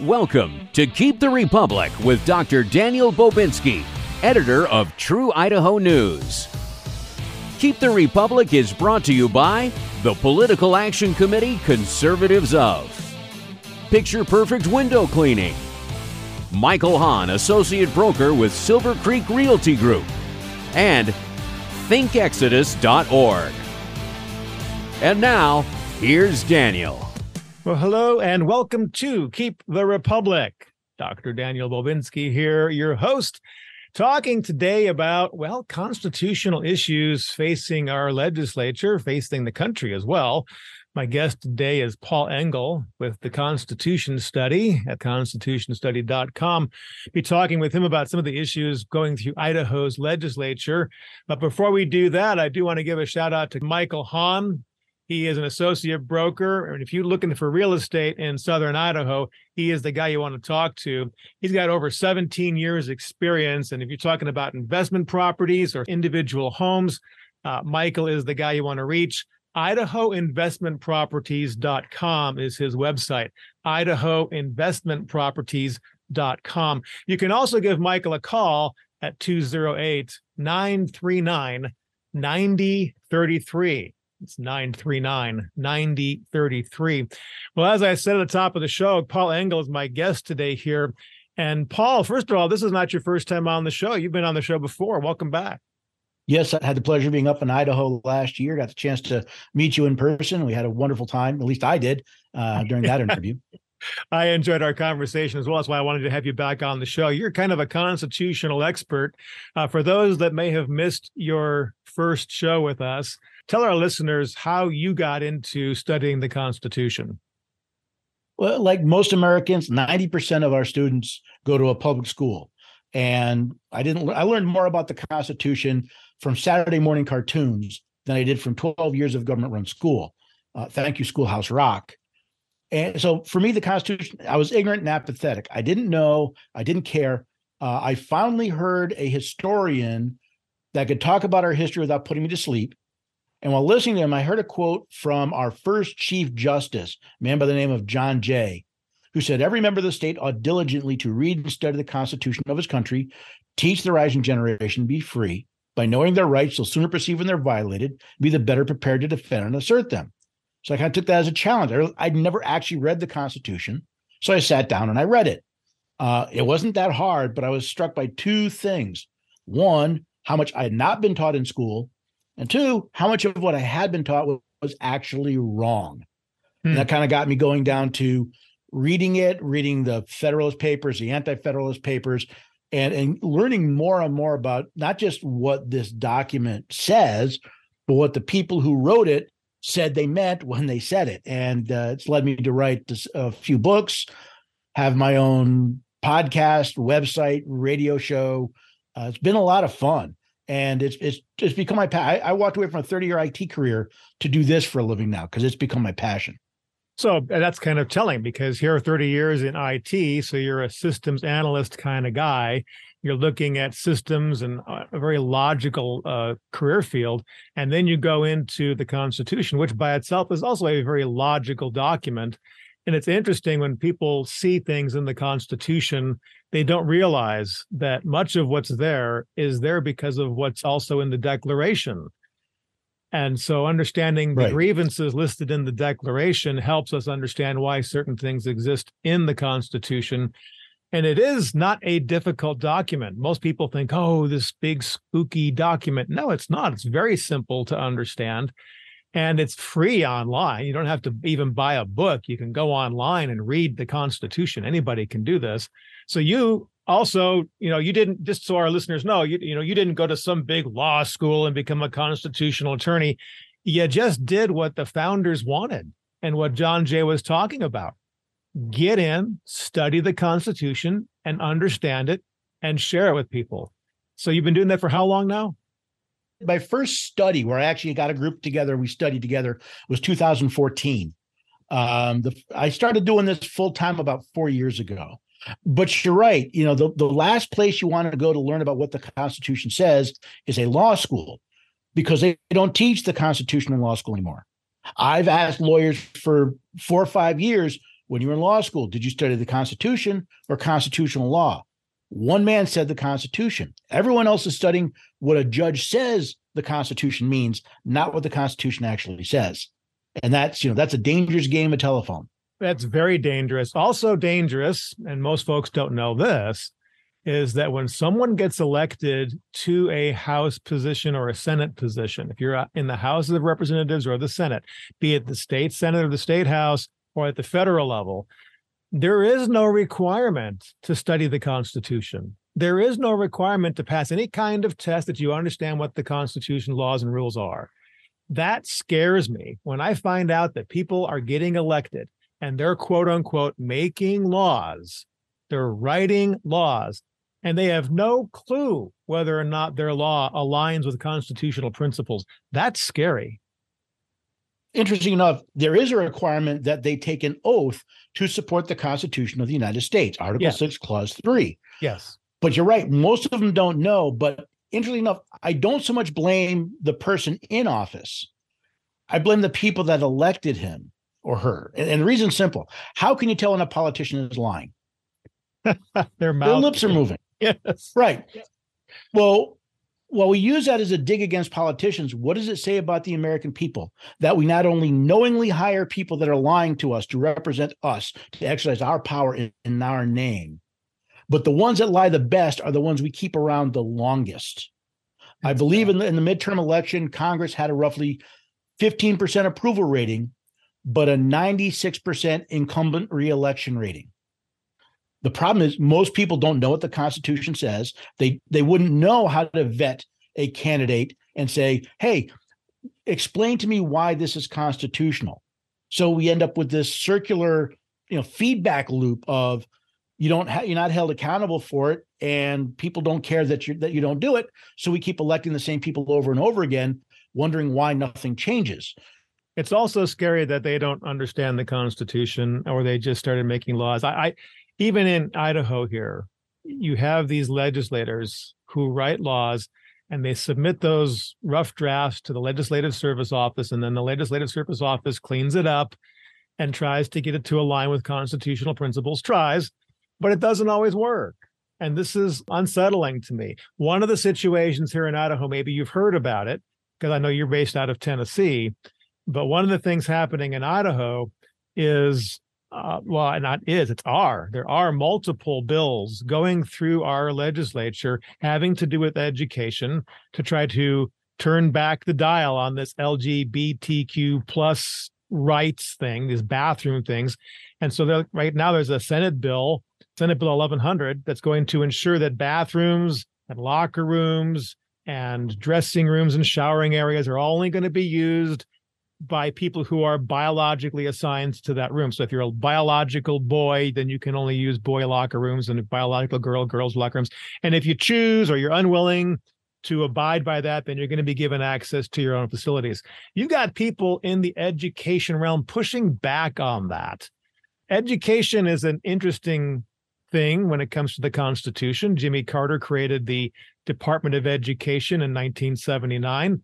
Welcome to Keep the Republic with Dr. Daniel Bobinski, editor of True Idaho News. Keep the Republic is brought to you by the Political Action Committee Conservatives of Picture Perfect Window Cleaning, Michael Hahn, Associate Broker with Silver Creek Realty Group, and ThinkExodus.org. And now, here's Daniel. Well, hello and welcome to Keep the Republic. Dr. Daniel Bobinski here, your host, talking today about, well, constitutional issues facing our legislature, facing the country as well. My guest today is Paul Engel with the Constitution Study at constitutionstudy.com. Be talking with him about some of the issues going through Idaho's legislature. But before we do that, I do want to give a shout out to Michael Hahn, he is an associate broker. And if you're looking for real estate in Southern Idaho, he is the guy you want to talk to. He's got over 17 years experience. And if you're talking about investment properties or individual homes, uh, Michael is the guy you want to reach. IdahoInvestmentProperties.com is his website. IdahoInvestmentProperties.com. You can also give Michael a call at 208 939 9033. It's 939 9033. Well, as I said at the top of the show, Paul Engel is my guest today here. And Paul, first of all, this is not your first time on the show. You've been on the show before. Welcome back. Yes, I had the pleasure of being up in Idaho last year. Got the chance to meet you in person. We had a wonderful time. At least I did uh, during that interview. I enjoyed our conversation as well. That's why I wanted to have you back on the show. You're kind of a constitutional expert. Uh, for those that may have missed your first show with us, tell our listeners how you got into studying the Constitution. Well, like most Americans, 90% of our students go to a public school. And I didn't I learned more about the Constitution from Saturday morning cartoons than I did from 12 years of government run school. Uh, thank you, Schoolhouse Rock. And so for me, the Constitution, I was ignorant and apathetic. I didn't know, I didn't care. Uh, I finally heard a historian that could talk about our history without putting me to sleep. And while listening to him, I heard a quote from our first Chief Justice, a man by the name of John Jay, who said, Every member of the state ought diligently to read and study the Constitution of his country, teach the rising generation, be free. By knowing their rights, they'll sooner perceive when they're violated, be the better prepared to defend and assert them. So I kind of took that as a challenge. I'd never actually read the Constitution. So I sat down and I read it. Uh, it wasn't that hard, but I was struck by two things. One, how much I had not been taught in school, and two, how much of what I had been taught was, actually wrong. Hmm. And that kind of got me going down to reading it, reading the Federalist Papers, the Anti Federalist Papers, and, and learning more and more about not just what this document says, but what the people who wrote it said they meant when they said it. And uh, it's led me to write this, a few books, have my own podcast, website, radio show. Uh, it's been a lot of fun and it's it's it's become my passion. I, walked away from a 30 year IT career to do this for a living now because it's become my passion. So that's kind of telling because here are 30 years in IT, so you're a systems analyst kind of guy. You're looking at systems and a very logical uh, career field, and then you go into the Constitution, which by itself is also a very logical document. And it's interesting when people see things in the Constitution they don't realize that much of what's there is there because of what's also in the Declaration. And so understanding the right. grievances listed in the Declaration helps us understand why certain things exist in the Constitution. And it is not a difficult document. Most people think, oh, this big spooky document. No, it's not. It's very simple to understand and it's free online. You don't have to even buy a book. You can go online and read the Constitution. Anybody can do this. So you also, you know, you didn't just so our listeners know, you, you know, you didn't go to some big law school and become a constitutional attorney. You just did what the founders wanted and what John Jay was talking about. Get in, study the Constitution and understand it and share it with people. So you've been doing that for how long now? My first study where I actually got a group together, we studied together was 2014. Um, the, I started doing this full time about four years ago. But you're right. You know, the, the last place you want to go to learn about what the Constitution says is a law school because they don't teach the Constitution in law school anymore. I've asked lawyers for four or five years, when you were in law school, did you study the Constitution or constitutional law? One man said the Constitution. Everyone else is studying what a judge says the Constitution means, not what the Constitution actually says. And that's, you know, that's a dangerous game of telephone. That's very dangerous. Also dangerous, and most folks don't know this, is that when someone gets elected to a House position or a Senate position, if you're uh, in the House of Representatives or the Senate, be it the state Senate or the state House or at the federal level, there is no requirement to study the Constitution. There is no requirement to pass any kind of test that you understand what the Constitution laws and rules are. That scares me when I find out that people are getting elected and they're quote unquote making laws. They're writing laws and they have no clue whether or not their law aligns with constitutional principles. That's scary. Interesting enough, there is a requirement that they take an oath to support the Constitution of the United States, Article yes. 6, Clause 3. Yes. But you're right, most of them don't know. But interestingly enough, I don't so much blame the person in office, I blame the people that elected him or her. And, and the reason's simple how can you tell when a politician is lying? Their, mouth, Their lips are moving. Yes. Right. Well, well, we use that as a dig against politicians. What does it say about the American people that we not only knowingly hire people that are lying to us to represent us, to exercise our power in, in our name, but the ones that lie the best are the ones we keep around the longest. I believe in the, in the midterm election, Congress had a roughly 15% approval rating, but a 96% incumbent reelection rating. The problem is most people don't know what the Constitution says. They they wouldn't know how to vet a candidate and say, "Hey, explain to me why this is constitutional." So we end up with this circular, you know, feedback loop of you don't ha- you're not held accountable for it, and people don't care that you that you don't do it. So we keep electing the same people over and over again, wondering why nothing changes. It's also scary that they don't understand the Constitution or they just started making laws. I, I even in Idaho here, you have these legislators who write laws and they submit those rough drafts to the legislative service office and then the legislative service office cleans it up and tries to get it to align with constitutional principles tries but it doesn't always work. And this is unsettling to me. One of the situations here in idaho maybe you've heard about it because i know you're based out of tennessee but one of the things happening in idaho is uh, well, not is, it's are. There are multiple bills going through our legislature having to do with education to try to turn back the dial on this LGBTQ plus rights thing, these bathroom things. And so right now there's a Senate bill, Senate Bill 1100, that's going to ensure that bathrooms and locker rooms and dressing rooms and showering areas are only going to be used by people who are biologically assigned to that room. So if you're a biological boy, then you can only use boy locker rooms and biological girl, girls locker rooms. And if you choose or you're unwilling to abide by that, then you're going to be given access to your own facilities. You've got people in the education realm pushing back on that. Education is an interesting thing when it comes to the Constitution. Jimmy Carter created the Department of Education in 1979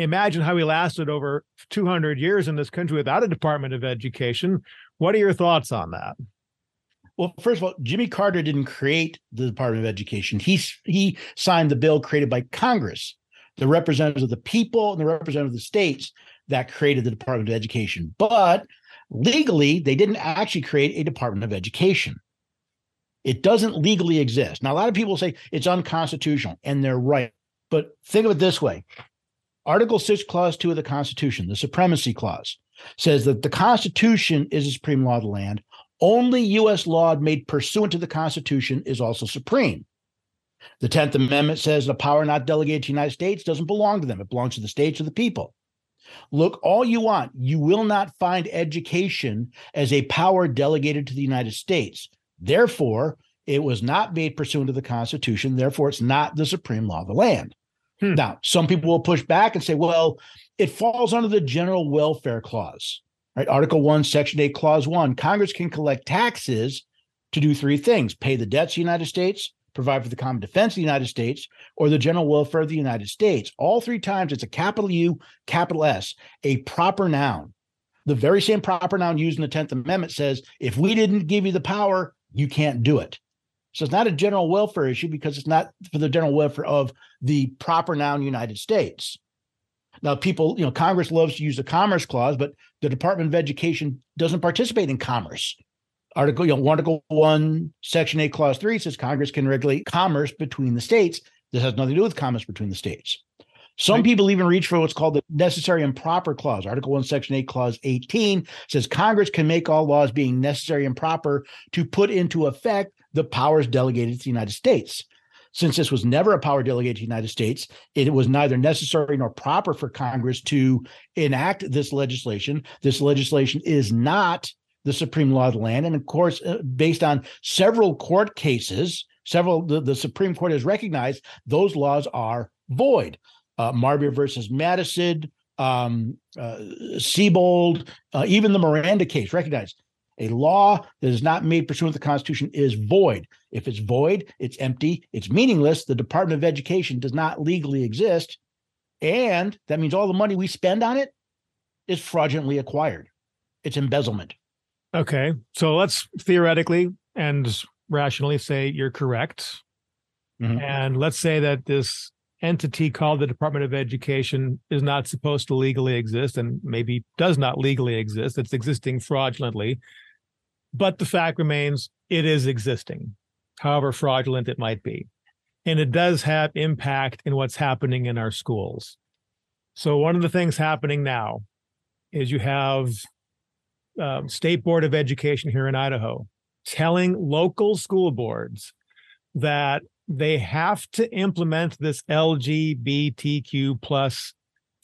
imagine how we lasted over 200 years in this country without a Department of Education. What are your thoughts on that? Well, first of all, Jimmy Carter didn't create the Department of Education. He he signed the bill created by Congress, the representatives of the people and the representatives of the states that created the Department of Education. But legally, they didn't actually create a Department of Education. It doesn't legally exist. Now, a lot of people say it's unconstitutional, and they're right. But think of it this way Article 6, Clause 2 of the Constitution, the Supremacy Clause, says that the Constitution is the supreme law of the land. Only U.S. law made pursuant to the Constitution is also supreme. The 10th Amendment says the power not delegated to the United States doesn't belong to them, it belongs to the states or the people. Look, all you want, you will not find education as a power delegated to the United States. Therefore, it was not made pursuant to the Constitution. Therefore, it's not the supreme law of the land. Hmm. Now, some people will push back and say, well, it falls under the general welfare clause, right? Article 1, Section 8, Clause 1. Congress can collect taxes to do three things pay the debts of the United States, provide for the common defense of the United States, or the general welfare of the United States. All three times it's a capital U, capital S, a proper noun. the very same proper noun used in the 10th Amendment says if we didn't give you the power, you can't do it. So it's not a general welfare issue because it's not for the general welfare of the proper noun United States. Now, people, you know, Congress loves to use the Commerce Clause, but the Department of Education doesn't participate in commerce. Article, you know, Article One, Section Eight, Clause Three says Congress can regulate commerce between the states. This has nothing to do with commerce between the states. Some right. people even reach for what's called the necessary and proper clause. Article 1, Section 8, Clause 18 says Congress can make all laws being necessary and proper to put into effect the powers delegated to the United States. Since this was never a power delegated to the United States, it was neither necessary nor proper for Congress to enact this legislation. This legislation is not the supreme law of the land. And of course, uh, based on several court cases, several the, the Supreme Court has recognized those laws are void uh, Marbury versus Madison, um, uh, Siebold, uh, even the Miranda case recognized a law that is not made pursuant to the Constitution is void. If it's void, it's empty, it's meaningless. The Department of Education does not legally exist. And that means all the money we spend on it is fraudulently acquired. It's embezzlement. Okay. So let's theoretically and rationally say you're correct. Mm-hmm. And let's say that this entity called the Department of Education is not supposed to legally exist and maybe does not legally exist. It's existing fraudulently. But the fact remains it is existing, however fraudulent it might be. And it does have impact in what's happening in our schools. So, one of the things happening now is you have um, State Board of Education here in Idaho telling local school boards that they have to implement this LGBTQ plus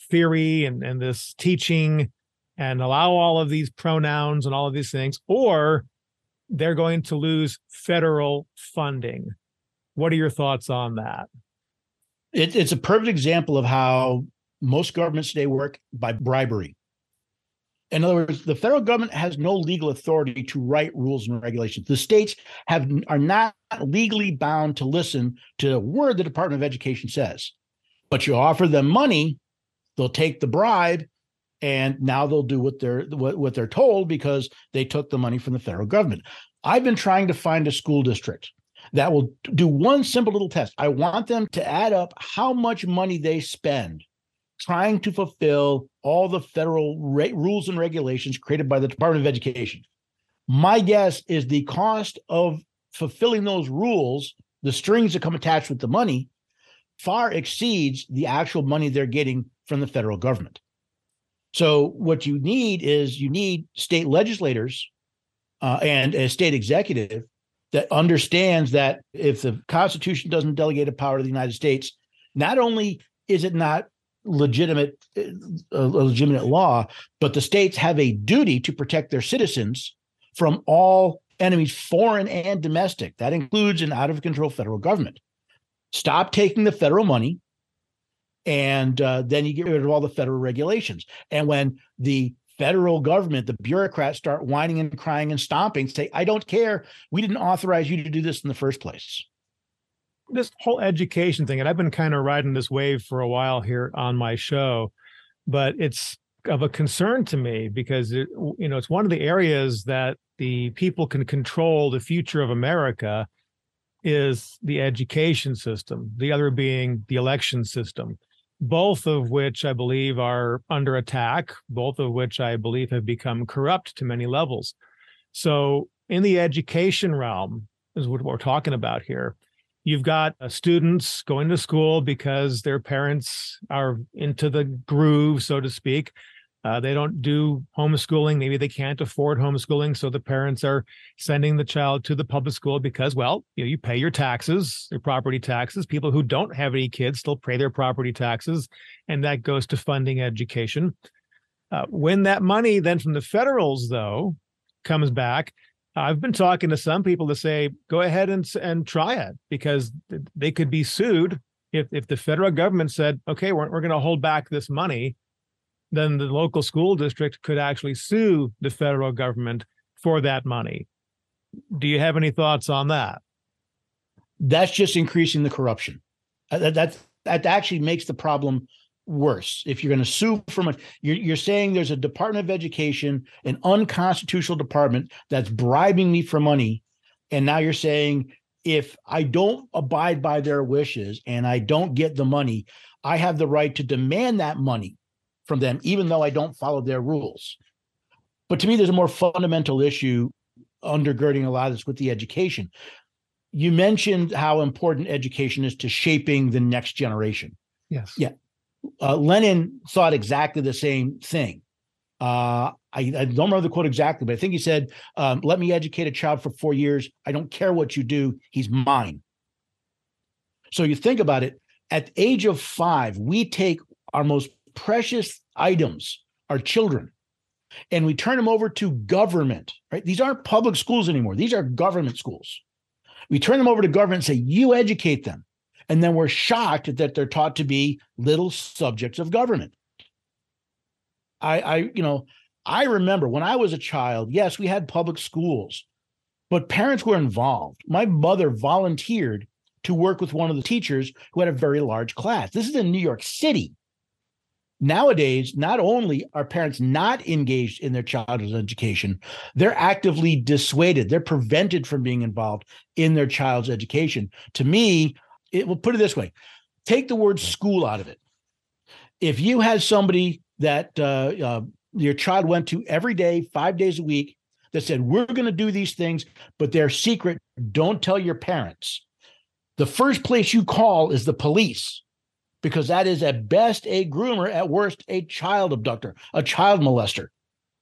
theory and, and this teaching and allow all of these pronouns and all of these things, or they're going to lose federal funding. What are your thoughts on that? It, it's a perfect example of how most governments today work by bribery. In other words, the federal government has no legal authority to write rules and regulations. The states have are not legally bound to listen to a word the Department of Education says. But you offer them money, they'll take the bribe, and now they'll do what they're what, what they're told because they took the money from the federal government. I've been trying to find a school district that will do one simple little test. I want them to add up how much money they spend trying to fulfill all the federal re- rules and regulations created by the Department of Education. My guess is the cost of fulfilling those rules, the strings that come attached with the money, far exceeds the actual money they're getting from the federal government. So, what you need is you need state legislators uh, and a state executive that understands that if the Constitution doesn't delegate a power to the United States, not only is it not legitimate uh, legitimate law, but the states have a duty to protect their citizens from all enemies, foreign and domestic. That includes an out of control federal government. Stop taking the federal money, and uh, then you get rid of all the federal regulations. And when the federal government, the bureaucrats start whining and crying and stomping, say, I don't care. We didn't authorize you to do this in the first place this whole education thing, and I've been kind of riding this wave for a while here on my show, but it's of a concern to me because it, you know it's one of the areas that the people can control the future of America is the education system. The other being the election system, both of which I believe are under attack. Both of which I believe have become corrupt to many levels. So in the education realm is what we're talking about here You've got uh, students going to school because their parents are into the groove, so to speak. Uh, they don't do homeschooling. Maybe they can't afford homeschooling. So the parents are sending the child to the public school because, well, you, know, you pay your taxes, your property taxes. People who don't have any kids still pay their property taxes, and that goes to funding education. Uh, when that money then from the federals, though, comes back, I've been talking to some people to say go ahead and and try it because they could be sued if if the federal government said okay we're we're going to hold back this money then the local school district could actually sue the federal government for that money. Do you have any thoughts on that? That's just increasing the corruption. Uh, that that, that actually makes the problem worse. If you're going to sue for a, you're, you're saying there's a Department of Education, an unconstitutional department that's bribing me for money. And now you're saying if I don't abide by their wishes and I don't get the money, I have the right to demand that money from them, even though I don't follow their rules. But to me, there's a more fundamental issue undergirding a lot of this with the education. You mentioned how important education is to shaping the next generation. Yes. Yeah. Uh, Lenin thought exactly the same thing. Uh, I, I, don't remember the quote exactly, but I think he said, um, "Let me educate a child for four years. I don't care what you do; he's mine." So you think about it. At the age of five, we take our most precious items, our children, and we turn them over to government. Right? These aren't public schools anymore; these are government schools. We turn them over to government and say, "You educate them," and then we're shocked that they're taught to be little subjects of government. I, I, you know, I remember when I was a child, yes, we had public schools, but parents were involved. My mother volunteered to work with one of the teachers who had a very large class. This is in New York City. Nowadays, not only are parents not engaged in their child's education, they're actively dissuaded, they're prevented from being involved in their child's education. To me, it will put it this way take the word school out of it. If you had somebody that uh, uh, your child went to every day, five days a week, that said, We're going to do these things, but they're secret. Don't tell your parents. The first place you call is the police because that is at best a groomer, at worst a child abductor, a child molester.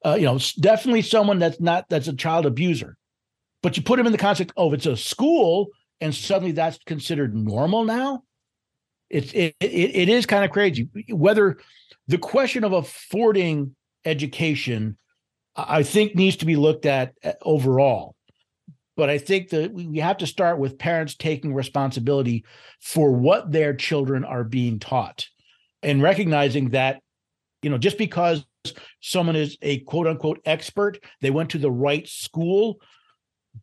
Uh, you know, definitely someone that's not that's a child abuser. But you put him in the context, oh, it's a school, and suddenly that's considered normal now. It's it, it, it is kind of crazy. Whether the question of affording education, I think, needs to be looked at overall. But I think that we have to start with parents taking responsibility for what their children are being taught and recognizing that, you know, just because someone is a quote unquote expert, they went to the right school,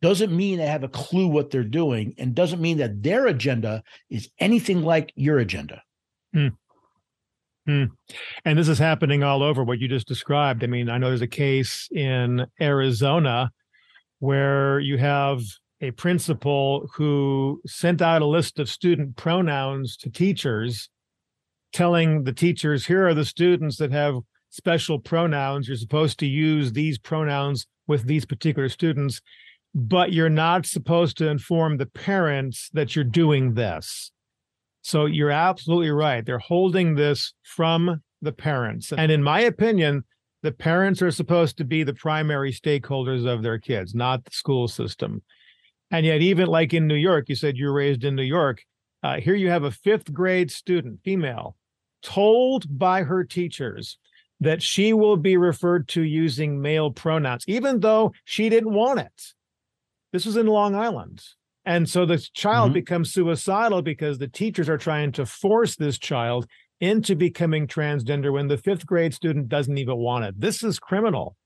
doesn't mean they have a clue what they're doing and doesn't mean that their agenda is anything like your agenda. Hmm. Hmm. And this is happening all over what you just described. I mean, I know there's a case in Arizona where you have a principal who sent out a list of student pronouns to teachers, telling the teachers, here are the students that have special pronouns. You're supposed to use these pronouns with these particular students, but you're not supposed to inform the parents that you're doing this. So you're absolutely right. They're holding this from the parents. And in my opinion, the parents are supposed to be the primary stakeholders of their kids, not the school system. And yet, even like in New York, you said you were raised in New York. Uh, here you have a fifth grade student, female, told by her teachers that she will be referred to using male pronouns, even though she didn't want it. This was in Long Island. And so the child mm-hmm. becomes suicidal because the teachers are trying to force this child into becoming transgender when the fifth grade student doesn't even want it. This is criminal.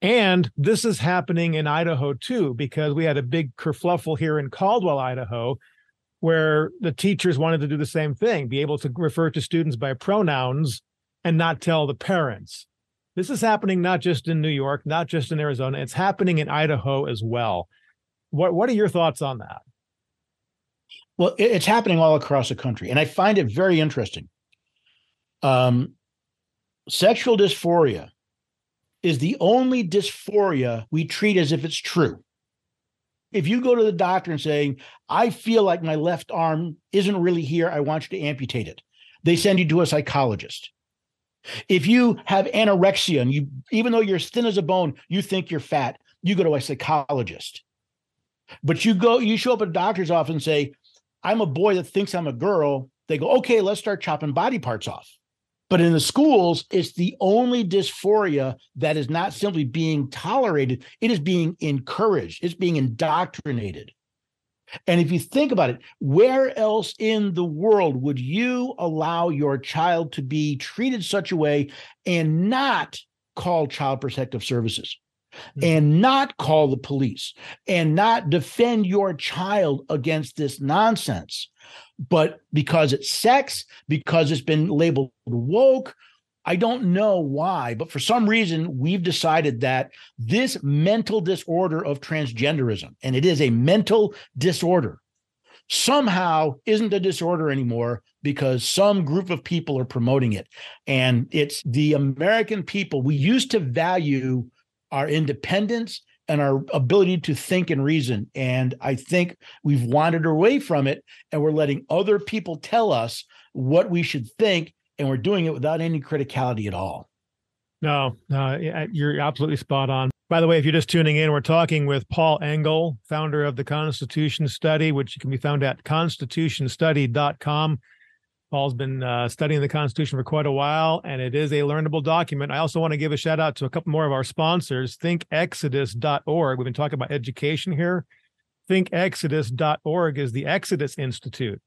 And this is happening in Idaho too, because we had a big kerfluffle here in Caldwell, Idaho, where the teachers wanted to do the same thing, be able to refer to students by pronouns and not tell the parents. This is happening not just in New York, not just in Arizona, it's happening in Idaho as well. What what are your thoughts on that? Well, it's happening all across the country, and I find it very interesting. Um, sexual dysphoria is the only dysphoria we treat as if it's true. If you go to the doctor and saying, "I feel like my left arm isn't really here, I want you to amputate it," they send you to a psychologist. If you have anorexia and you, even though you're thin as a bone, you think you're fat, you go to a psychologist. But you go, you show up at a doctor's office and say, I'm a boy that thinks I'm a girl. They go, okay, let's start chopping body parts off. But in the schools, it's the only dysphoria that is not simply being tolerated, it is being encouraged, it's being indoctrinated. And if you think about it, where else in the world would you allow your child to be treated such a way and not call child protective services? mm-hmm. and not call the police and not defend your child against this nonsense. But because it's sex, because it's been labeled woke, I don't know why, but for some reason, we've decided that this mental disorder of transgenderism, and it is a mental disorder, somehow isn't a disorder anymore because some group of people are promoting it. And it's the American people. We used to value our independence and our ability to think and reason. And I think we've wandered away from it and we're letting other people tell us what we should think. And we're doing it without any criticality at all. No, no, you're absolutely spot on. By the way, if you're just tuning in, we're talking with Paul Engel, founder of the Constitution Study, which can be found at constitutionstudy.com. Paul's been uh, studying the Constitution for quite a while, and it is a learnable document. I also want to give a shout out to a couple more of our sponsors, thinkexodus.org. We've been talking about education here. Thinkexodus.org is the Exodus Institute,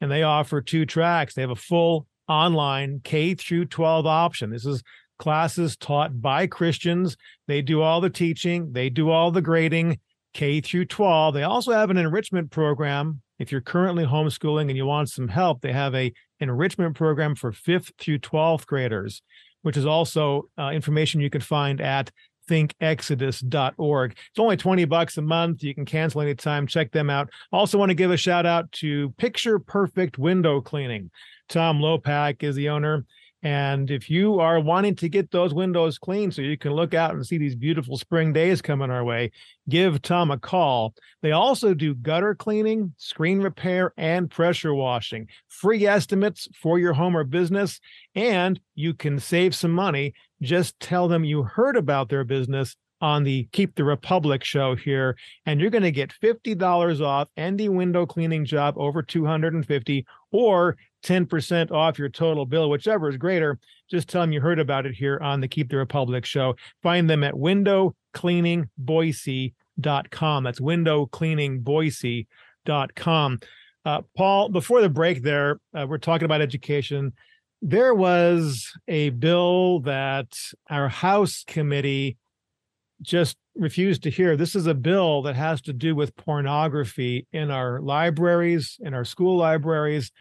and they offer two tracks. They have a full online K through 12 option. This is classes taught by Christians. They do all the teaching, they do all the grading, K through 12. They also have an enrichment program. If you're currently homeschooling and you want some help, they have a enrichment program for 5th through 12th graders, which is also uh, information you can find at thinkexodus.org. It's only 20 bucks a month. You can cancel anytime. Check them out. Also want to give a shout out to Picture Perfect Window Cleaning. Tom Lopak is the owner. And if you are wanting to get those windows clean so you can look out and see these beautiful spring days coming our way, give Tom a call. They also do gutter cleaning, screen repair, and pressure washing. Free estimates for your home or business, and you can save some money. Just tell them you heard about their business on the Keep the Republic show here, and you're going to get $50 off any window cleaning job over 250 or 10% off your total bill, whichever is greater. Just tell them you heard about it here on the Keep the Republic show. Find them at windowcleaningboise.com. That's windowcleaningboise.com. Uh, Paul, before the break there, uh, we're talking about education. There was a bill that our House committee just refused to hear. This is a bill that has to do with pornography in our libraries, in our school libraries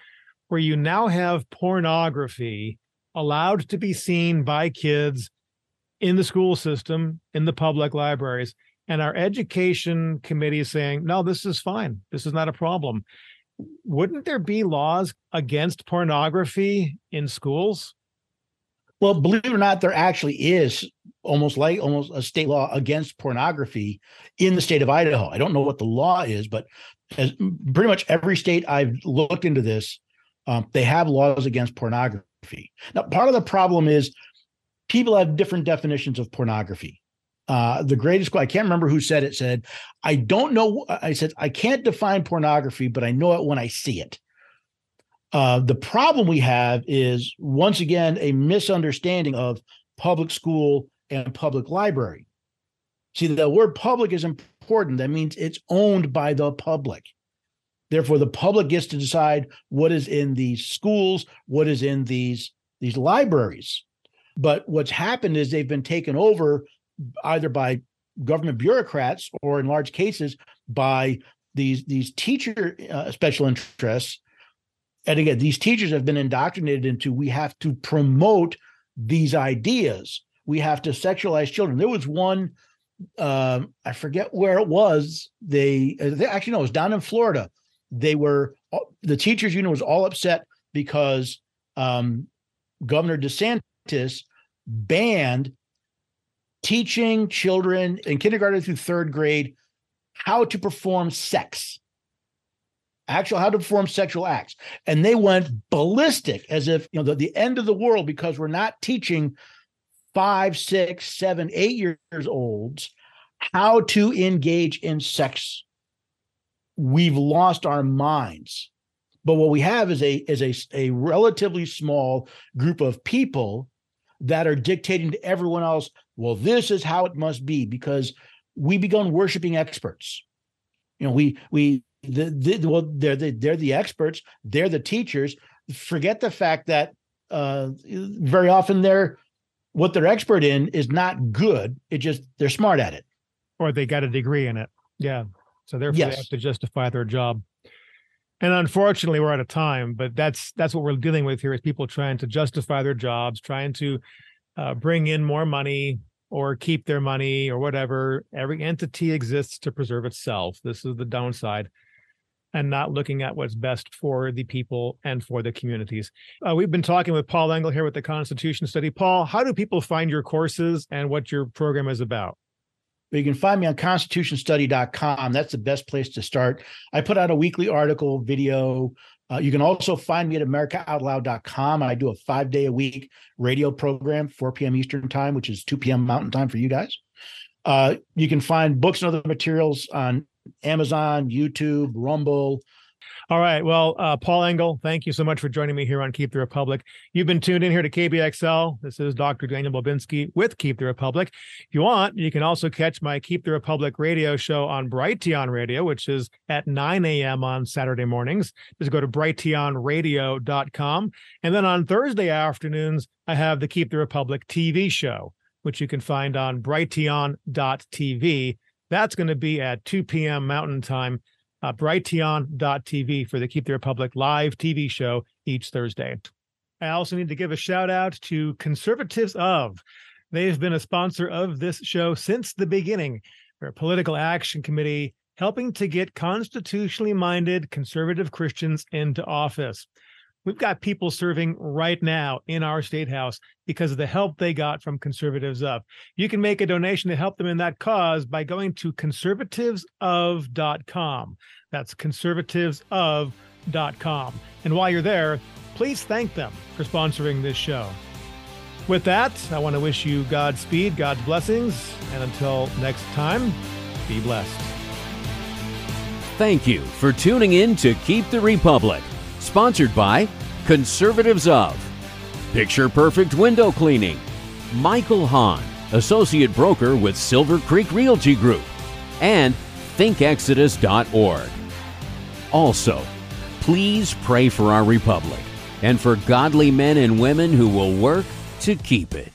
where you now have pornography allowed to be seen by kids in the school system, in the public libraries. And our education committee is saying, no, this is fine. This is not a problem. Wouldn't there be laws against pornography in schools? Well, believe it or not, there actually is almost like almost a state law against pornography in the state of Idaho. I don't know what the law is, but as pretty much every state I've looked into this um, they have laws against pornography. Now, part of the problem is people have different definitions of pornography. Uh, the greatest I can't remember who said it. Said, "I don't know." I said, "I can't define pornography, but I know it when I see it." Uh, the problem we have is once again a misunderstanding of public school and public library. See, the word public is important. That means it's owned by the public. Therefore, the public gets to decide what is in these schools, what is in these these libraries. But what's happened is they've been taken over either by government bureaucrats or, in large cases, by these these teacher uh, special interests. And again, these teachers have been indoctrinated into we have to promote these ideas. We have to sexualize children. There was one, uh, I forget where it was. They, they actually no, it was down in Florida they were the teachers union was all upset because um, Governor DeSantis banned teaching children in kindergarten through third grade how to perform sex actual how to perform sexual acts. And they went ballistic as if you know the, the end of the world because we're not teaching five six seven eight years olds how to engage in sex we've lost our minds. But what we have is a is a, a relatively small group of people that are dictating to everyone else, well, this is how it must be, because we begun worshiping experts. You know, we we the, the well, they're the, they're the experts, they're the teachers. Forget the fact that uh, very often they're what they're expert in is not good. It just they're smart at it. Or they got a degree in it. Yeah. So therefore Yes. they have to justify their job. And unfortunately, we're out of time, but that's that's what we're dealing with here is people trying to justify their jobs, trying to uh, bring in more money or keep their money or whatever. Every entity exists to preserve itself. This is the downside, and not looking at what's best for the people and for the communities. Uh, we've been talking with Paul Engel here with the Constitution Study. Paul, how do people find your courses and what your program is about? But you can find me on constitutionstudy.com. That's the best place to start. I put out a weekly article, video. Uh, you can also find me at americaoutloud.com. I do a five day a week radio program, 4 p.m. Eastern time, which is 2 p.m. Mountain time for you guys. Uh, you can find books and other materials on Amazon, YouTube, Rumble. All right. Well, uh, Paul Engel, thank you so much for joining me here on Keep the Republic. You've been tuned in here to KBXL. This is Dr. Daniel Bobinski with Keep the Republic. If you want, you can also catch my Keep the Republic radio show on Brighteon Radio, which is at 9 a.m. on Saturday mornings. Just go to brighteonradio.com. And then on Thursday afternoons, I have the Keep the Republic TV show, which you can find on brighteon.tv. That's going to be at 2 p.m. Mountain Time uh, brighteon.tv for the Keep the Republic live TV show each Thursday. I also need to give a shout out to Conservatives of. They've been a sponsor of this show since the beginning. They're a political action committee helping to get constitutionally minded conservative Christians into office. We've got people serving right now in our state house because of the help they got from conservatives of. You can make a donation to help them in that cause by going to conservativesof.com. That's conservativesof.com. And while you're there, please thank them for sponsoring this show. With that, I want to wish you Godspeed, God's blessings, and until next time, be blessed. Thank you for tuning in to Keep the Republic, sponsored by Conservatives of, Picture Perfect Window Cleaning, Michael Hahn, Associate Broker with Silver Creek Realty Group, and ThinkExodus.org. Also, please pray for our republic and for godly men and women who will work to keep it.